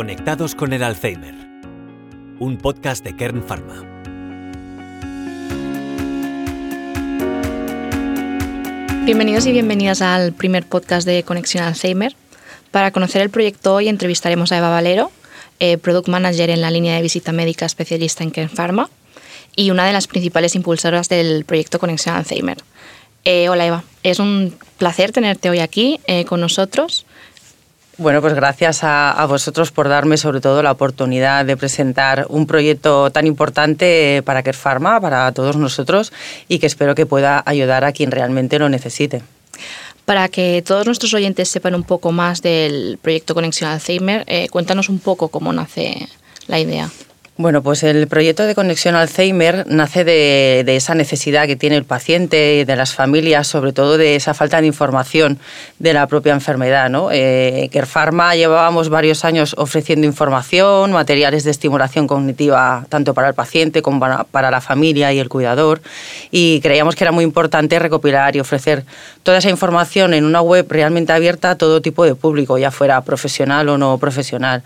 Conectados con el Alzheimer, un podcast de Kern Pharma. Bienvenidos y bienvenidas al primer podcast de Conexión Alzheimer. Para conocer el proyecto hoy entrevistaremos a Eva Valero, eh, Product Manager en la línea de visita médica especialista en Kern Pharma y una de las principales impulsoras del proyecto Conexión Alzheimer. Eh, hola Eva, es un placer tenerte hoy aquí eh, con nosotros. Bueno, pues gracias a, vosotros por darme sobre todo la oportunidad de presentar un proyecto tan importante para Care Pharma, para todos nosotros y que espero que pueda ayudar a quien realmente lo necesite. Para que todos nuestros oyentes sepan un poco más del proyecto Conexión Alzheimer, eh, cuéntanos un poco cómo nace la idea. Bueno, pues el proyecto de conexión Alzheimer nace de, esa necesidad que tiene el paciente de las familias, sobre todo de esa falta de información de la propia enfermedad. ¿no? Eh, Pharma llevábamos varios años ofreciendo información, materiales de estimulación cognitiva tanto para el paciente como para, la familia y el cuidador y creíamos que era muy importante recopilar y ofrecer toda esa información en una web realmente abierta a todo tipo de público, ya fuera profesional o no profesional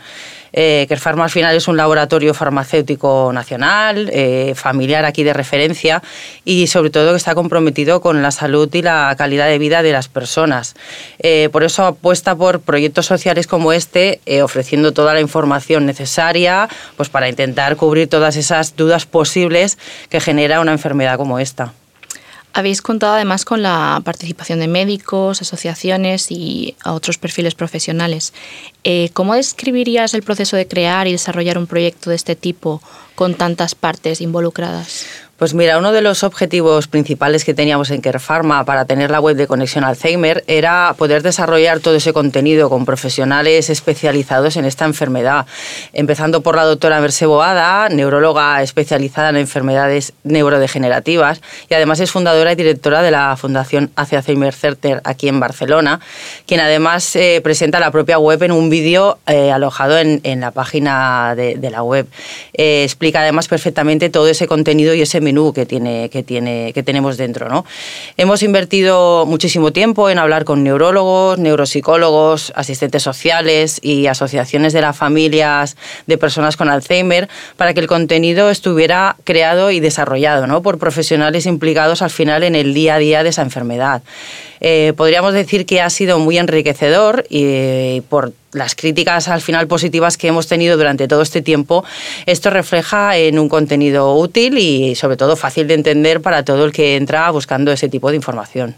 eh, que el Pharma al final es un laboratorio farmacéutico nacional, eh, familiar aquí de referencia y sobre todo que está comprometido con la salud y la calidad de vida de las personas. Eh, por eso apuesta por proyectos sociales como este, eh, ofreciendo toda la información necesaria pues, para intentar cubrir todas esas dudas posibles que genera una enfermedad como esta. Habéis contado además con la participación de médicos, asociaciones y otros perfiles profesionales. Eh, ¿Cómo describirías el proceso de crear y desarrollar un proyecto de este tipo con tantas partes involucradas? Pues mira, uno de los objetivos principales que teníamos en Care Pharma para tener la web de Conexión Alzheimer era poder desarrollar todo ese contenido con profesionales especializados en esta enfermedad, empezando por la doctora Merce Boada, neuróloga especializada en enfermedades neurodegenerativas y además es fundadora y directora de la Fundación Hace Alzheimer Center aquí en Barcelona, quien además eh, presenta la propia web en un vídeo eh, alojado en, la página de, la web. Eh, explica además perfectamente todo ese contenido y ese menú que, tiene, que, tiene, que tenemos dentro. ¿no? Hemos invertido muchísimo tiempo en hablar con neurólogos, neuropsicólogos, asistentes sociales y asociaciones de las familias de personas con Alzheimer para que el contenido estuviera creado y desarrollado ¿no? por profesionales implicados al final en el día a día de esa enfermedad. Eh, podríamos decir que ha sido muy enriquecedor y por las críticas al final positivas que hemos tenido durante todo este tiempo, esto refleja en un contenido útil y sobre todo fácil de entender para todo el que entra buscando ese tipo de información.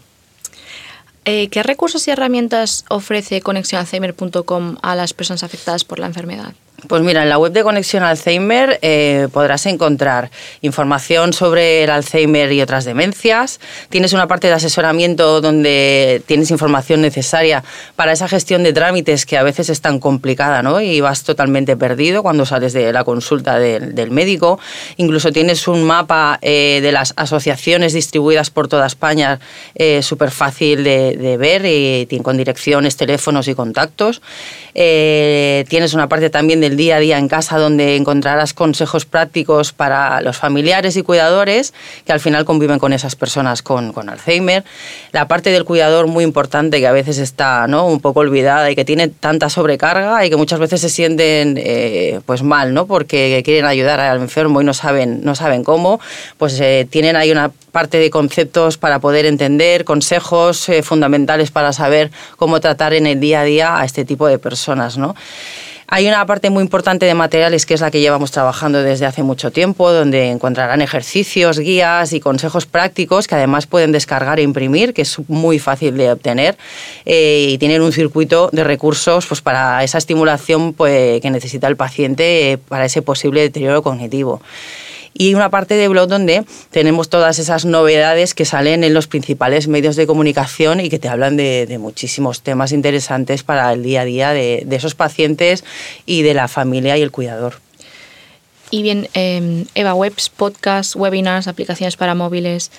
Eh, ¿Qué recursos y herramientas ofrece conexionalzheimer.com a las personas afectadas por la enfermedad? Pues mira, en la web de Conexión Alzheimer eh, podrás encontrar información sobre el Alzheimer y otras demencias. Tienes una parte de asesoramiento donde tienes información necesaria para esa gestión de trámites que a veces es tan complicada ¿no? y vas totalmente perdido cuando sales de la consulta del médico. Incluso tienes un mapa eh, de las asociaciones distribuidas por toda España eh, súper fácil de, de, ver y con direcciones, teléfonos y contactos. tienes una parte también de el día a día en casa, donde encontrarás consejos prácticos para los familiares y cuidadores que al final conviven con esas personas con, con Alzheimer. La parte del cuidador muy importante que a veces está ¿no? un poco olvidada y que tiene tanta sobrecarga y que muchas veces se sienten eh, pues mal, ¿no? porque quieren ayudar al enfermo y no saben, no saben cómo, pues eh, tienen ahí una parte de conceptos para poder entender, consejos eh, fundamentales para saber cómo tratar en el día a día a este tipo de personas. ¿no? Hay una parte muy importante de materiales que es la que llevamos trabajando desde hace mucho tiempo, donde encontrarán ejercicios, guías y consejos prácticos que además pueden descargar e imprimir, que es muy fácil de obtener eh, y tienen un circuito de recursos pues, para esa estimulación pues, que necesita el paciente eh, para ese posible deterioro cognitivo y una parte de blog donde tenemos todas esas novedades que salen en los principales medios de comunicación y que te hablan de, muchísimos temas interesantes para el día a día de, esos pacientes y de la familia y el cuidador. Y bien, eh, Eva, webs, podcasts, webinars, aplicaciones para móviles.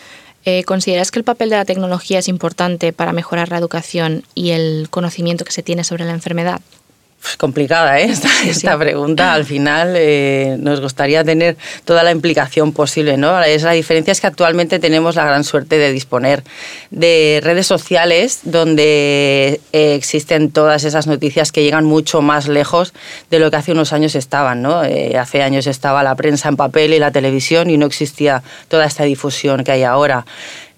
Eh, ¿Consideras que el papel de la tecnología es importante para mejorar la educación y el conocimiento que se tiene sobre la enfermedad? Pues complicada ¿eh? esta, pregunta. Al final eh, nos gustaría tener toda la implicación posible. ¿no? Es, la diferencia es que actualmente tenemos la gran suerte de disponer de redes sociales donde eh, existen todas esas noticias que llegan mucho más lejos de lo que hace unos años estaban. ¿no? Eh, hace años estaba la prensa en papel y la televisión y no existía toda esta difusión que hay ahora.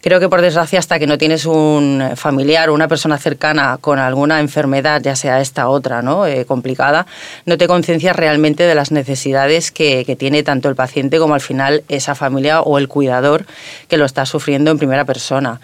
Creo que por desgracia hasta que no tienes un familiar o una persona cercana con alguna enfermedad, ya sea esta u otra, ¿no? Eh, complicada, no te conciencias realmente de las necesidades que, que, tiene tanto el paciente como al final esa familia o el cuidador que lo está sufriendo en primera persona.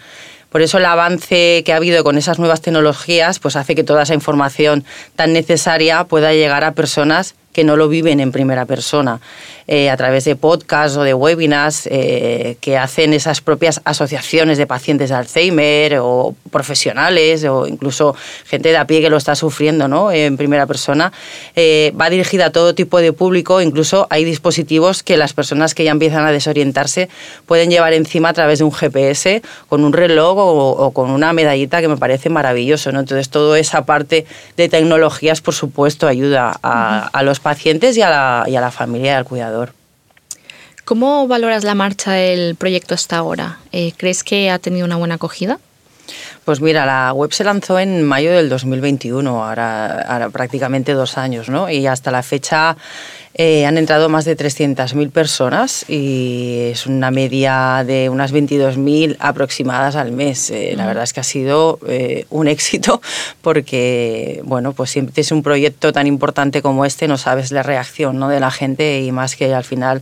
Por eso el avance que ha habido con esas nuevas tecnologías pues hace que toda esa información tan necesaria pueda llegar a personas que no lo viven en primera persona, eh, a través de podcasts o de webinars eh, que hacen esas propias asociaciones de pacientes de Alzheimer o profesionales o incluso gente de a pie que lo está sufriendo ¿no? en primera persona. Eh, va dirigida a todo tipo de público, incluso hay dispositivos que las personas que ya empiezan a desorientarse pueden llevar encima a través de un GPS, con un reloj o, con una medallita que me parece maravilloso. ¿no? Entonces, toda esa parte de tecnologías, por supuesto, ayuda a, a los pacientes y a la, y a la familia y al cuidador. ¿Cómo valoras la marcha del proyecto hasta ahora? Eh, ¿Crees que ha tenido una buena acogida? Pues mira, la web se lanzó en mayo del 2021, ahora, ahora prácticamente dos años, ¿no? Y hasta la fecha eh, han entrado más de 300.000 personas y es una media de unas 22.000 aproximadas al mes. Eh, la verdad es que ha sido eh, un éxito porque, bueno, pues siempre es un proyecto tan importante como este, no sabes la reacción ¿no? de la gente y más que al final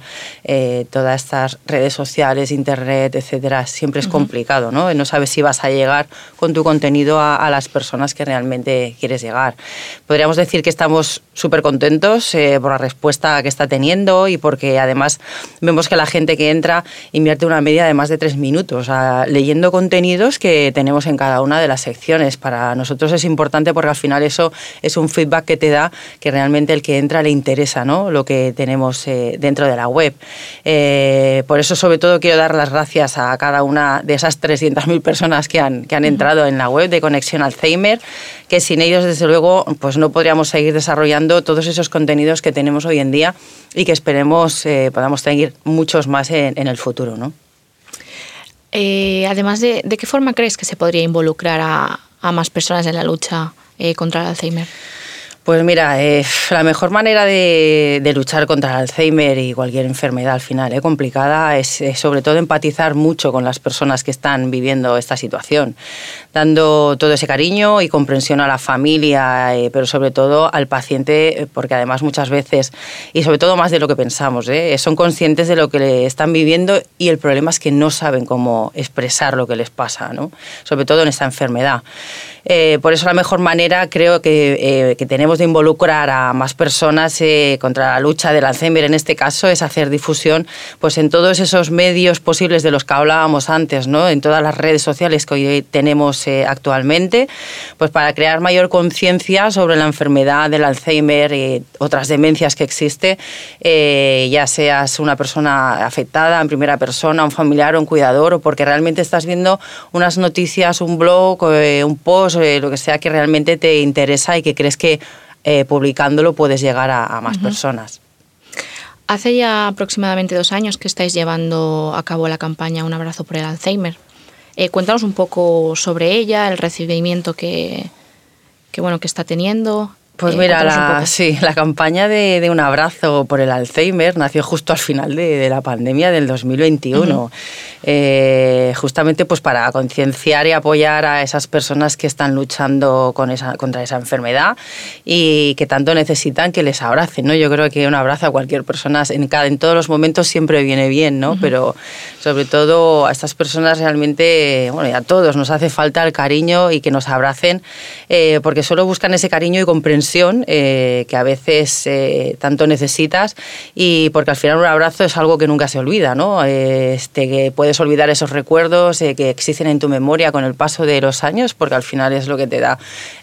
todas estas redes sociales, internet, etcétera, siempre es complicado, ¿no? No sabes si vas a llegar con tu contenido a, a las personas que realmente quieres llegar. Podríamos decir que estamos súper contentos por la respuesta que está teniendo y porque además vemos que la gente que entra invierte una media de más de tres minutos leyendo contenidos que tenemos en cada una de las secciones. Para nosotros es importante porque al final eso es un feedback que te da que realmente el que entra le interesa ¿no? lo que tenemos eh, dentro de la web. Eh, por eso sobre todo quiero dar las gracias a cada una de esas 300.000 personas que han, que han entrado en la web de Conexión Alzheimer, que sin ellos desde luego pues no podríamos seguir desarrollando todos esos contenidos que tenemos hoy en día y que esperemos eh, podamos tener muchos más en, el futuro. ¿no? Eh, además, de, de, qué forma crees que se podría involucrar a, a más personas en la lucha eh, contra el Alzheimer? Pues mira, eh, la mejor manera de, luchar contra el Alzheimer y cualquier enfermedad al final eh, complicada es eh, sobre todo empatizar mucho con las personas que están viviendo esta situación, dando todo ese cariño y comprensión a la familia, pero sobre todo al paciente, porque además muchas veces, y sobre todo más de lo que pensamos, son conscientes de lo que le están viviendo y el problema es que no saben cómo expresar lo que les pasa, ¿no? sobre todo en esta enfermedad. por eso la mejor manera creo que, que tenemos de involucrar a más personas eh, contra la lucha del Alzheimer, en este caso, es hacer difusión pues, en todos esos medios posibles de los que hablábamos antes, ¿no? en todas las redes sociales que hoy tenemos eh, actualmente, pues para crear mayor conciencia sobre la enfermedad del Alzheimer y otras demencias que existe, eh, ya seas una persona afectada en primera persona, un familiar un cuidador, o porque realmente estás viendo unas noticias, un blog, un post, lo que sea que realmente te interesa y que crees que eh, publicándolo puedes llegar a, más personas. Hace ya aproximadamente dos años que estáis llevando a cabo la campaña Un abrazo por el Alzheimer. Eh, cuéntanos un poco sobre ella, el recibimiento que, que, bueno, que está teniendo. Pues eh, mira, la, sí, la campaña de, Un abrazo por el Alzheimer nació justo al final de, la pandemia del 2021. Eh, justamente pues para concienciar y apoyar a esas personas que están luchando con esa, contra esa enfermedad y que tanto necesitan que les abracen. ¿no? Yo creo que un abrazo a cualquier persona en, cada, en todos los momentos siempre viene bien, ¿no? pero sobre todo a estas personas realmente, bueno, y a todos nos hace falta el cariño y que nos abracen eh, porque solo buscan ese cariño y comprensión eh, que a veces tanto necesitas y porque al final un abrazo es algo que nunca se olvida, ¿no? este, que puedes olvidar esos recuerdos eh, que existen en tu memoria con el paso de los años, porque al final es lo que te da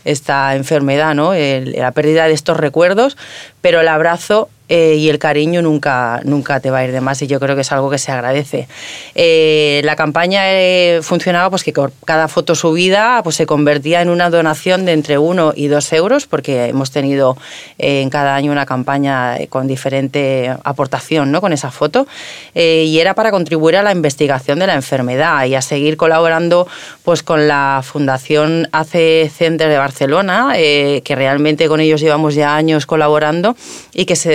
esta enfermedad, ¿no? la pérdida de estos recuerdos, pero el abrazo eh, y el cariño nunca, nunca te va a ir de más y yo creo que es algo que se agradece. Eh, la campaña eh, funcionaba pues que cada foto subida pues se convertía en una donación de entre 1 y 2 euros porque hemos tenido en cada año una campaña con diferente aportación ¿no? con esa foto y era para contribuir a la investigación de la enfermedad y a seguir colaborando pues con la Fundación AC Center de Barcelona que realmente con ellos llevamos ya años colaborando y que se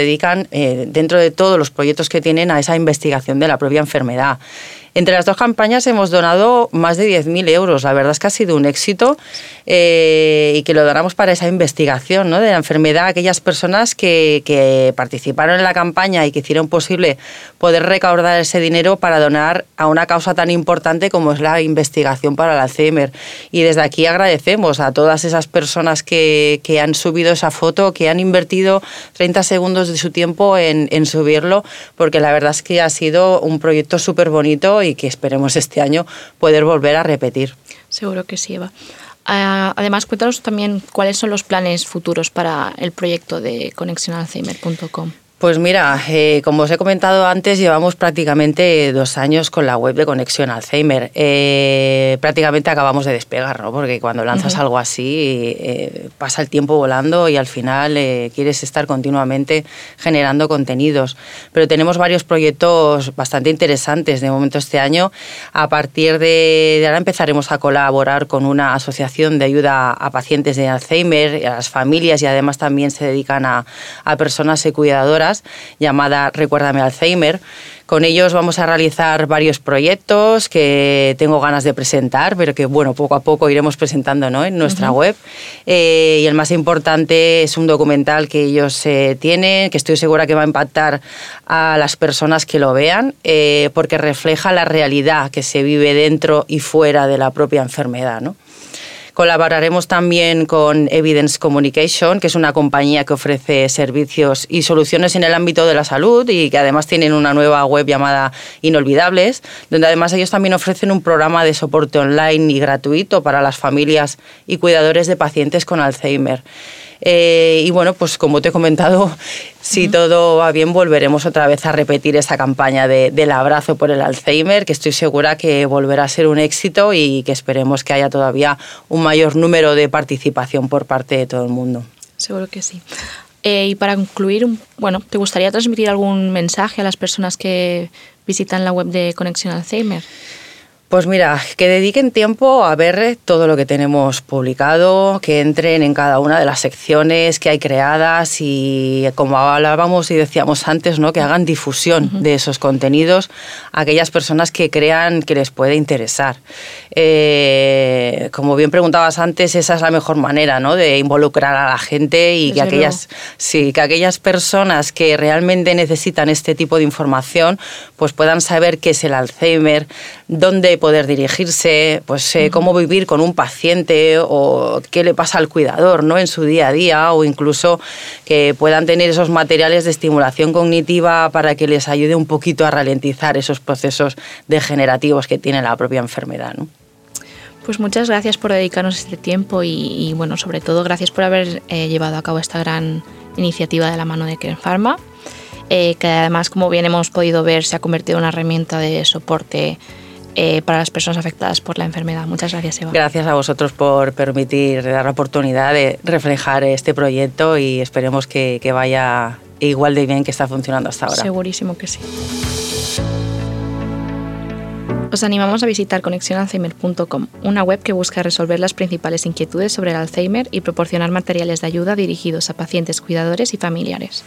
eh, dentro de todos los proyectos que tienen a esa investigación de la propia enfermedad. Entre las dos campañas hemos donado más de 10.000 euros. La verdad es que ha sido un éxito eh, y que lo donamos para esa investigación ¿no? de la enfermedad. Aquellas personas que, participaron en la campaña y que hicieron posible poder recaudar ese dinero para donar a una causa tan importante como es la investigación para el Alzheimer. Y desde aquí agradecemos a todas esas personas que, que han subido esa foto, que han invertido 30 segundos de su tiempo en, en subirlo, porque la verdad es que ha sido un proyecto súper bonito y que esperemos este año poder volver a repetir. Seguro que sí, Eva. Ah, además, cuéntanos también cuáles son los planes futuros para el proyecto de conexionalzheimer.com. Pues mira, eh, como os he comentado antes, llevamos prácticamente dos años con la web de Conexión Alzheimer. Eh, prácticamente acabamos de despegar, ¿no? Porque cuando lanzas algo así, eh, pasa el tiempo volando y al final quieres estar continuamente generando contenidos. Pero tenemos varios proyectos bastante interesantes de momento este año. A partir de, ahora empezaremos a colaborar con una asociación de ayuda a pacientes de Alzheimer, a las familias y además también se dedican a, a personas y cuidadoras llamada Recuérdame Alzheimer. Con ellos vamos a realizar varios proyectos que tengo ganas de presentar, pero que bueno, poco a poco iremos presentando ¿no? en nuestra web. Eh, y el más importante es un documental que ellos eh, tienen, que estoy segura que va a impactar a las personas que lo vean, eh, porque refleja la realidad que se vive dentro y fuera de la propia enfermedad. ¿no? Colaboraremos también con Evidence Communication, que es una compañía que ofrece servicios y soluciones en el ámbito de la salud y que además tienen una nueva web llamada Inolvidables, donde además ellos también ofrecen un programa de soporte online y gratuito para las familias y cuidadores de pacientes con Alzheimer. Eh, y bueno, pues como te he comentado, si todo va bien, volveremos otra vez a repetir esa campaña de, del abrazo por el Alzheimer, que estoy segura que volverá a ser un éxito y que esperemos que haya todavía un mayor número de participación por parte de todo el mundo. Seguro que sí. Eh, y para concluir, bueno, ¿te gustaría transmitir algún mensaje a las personas que visitan la web de Conexión Alzheimer? Pues mira, que dediquen tiempo a ver todo lo que tenemos publicado, que entren en cada una de las secciones que hay creadas y como hablábamos y decíamos antes, ¿no? que hagan difusión de esos contenidos a aquellas personas que crean que les puede interesar. Eh, como bien preguntabas antes, esa es la mejor manera ¿no? de involucrar a la gente y que aquellas, sí, que aquellas personas que realmente necesitan este tipo de información pues puedan saber qué es el Alzheimer, dónde poder dirigirse, pues eh, cómo vivir con un paciente o qué le pasa al cuidador ¿no? en su día a día o incluso que puedan tener esos materiales de estimulación cognitiva para que les ayude un poquito a ralentizar esos procesos degenerativos que tiene la propia enfermedad. ¿no? Pues muchas gracias por dedicarnos este tiempo y, bueno, sobre todo gracias por haber eh, llevado a cabo esta gran iniciativa de la mano de Kern Pharma, eh, que además, como bien hemos podido ver, se ha convertido en una herramienta de soporte eh, para las personas afectadas por la enfermedad. Muchas gracias, Eva. Gracias a vosotros por permitir dar la oportunidad de reflejar este proyecto y esperemos que, que vaya igual de bien que está funcionando hasta ahora. Segurísimo que sí. Os animamos a visitar conexionalzheimer.com, una web que busca resolver las principales inquietudes sobre el Alzheimer y proporcionar materiales de ayuda dirigidos a pacientes, cuidadores y familiares.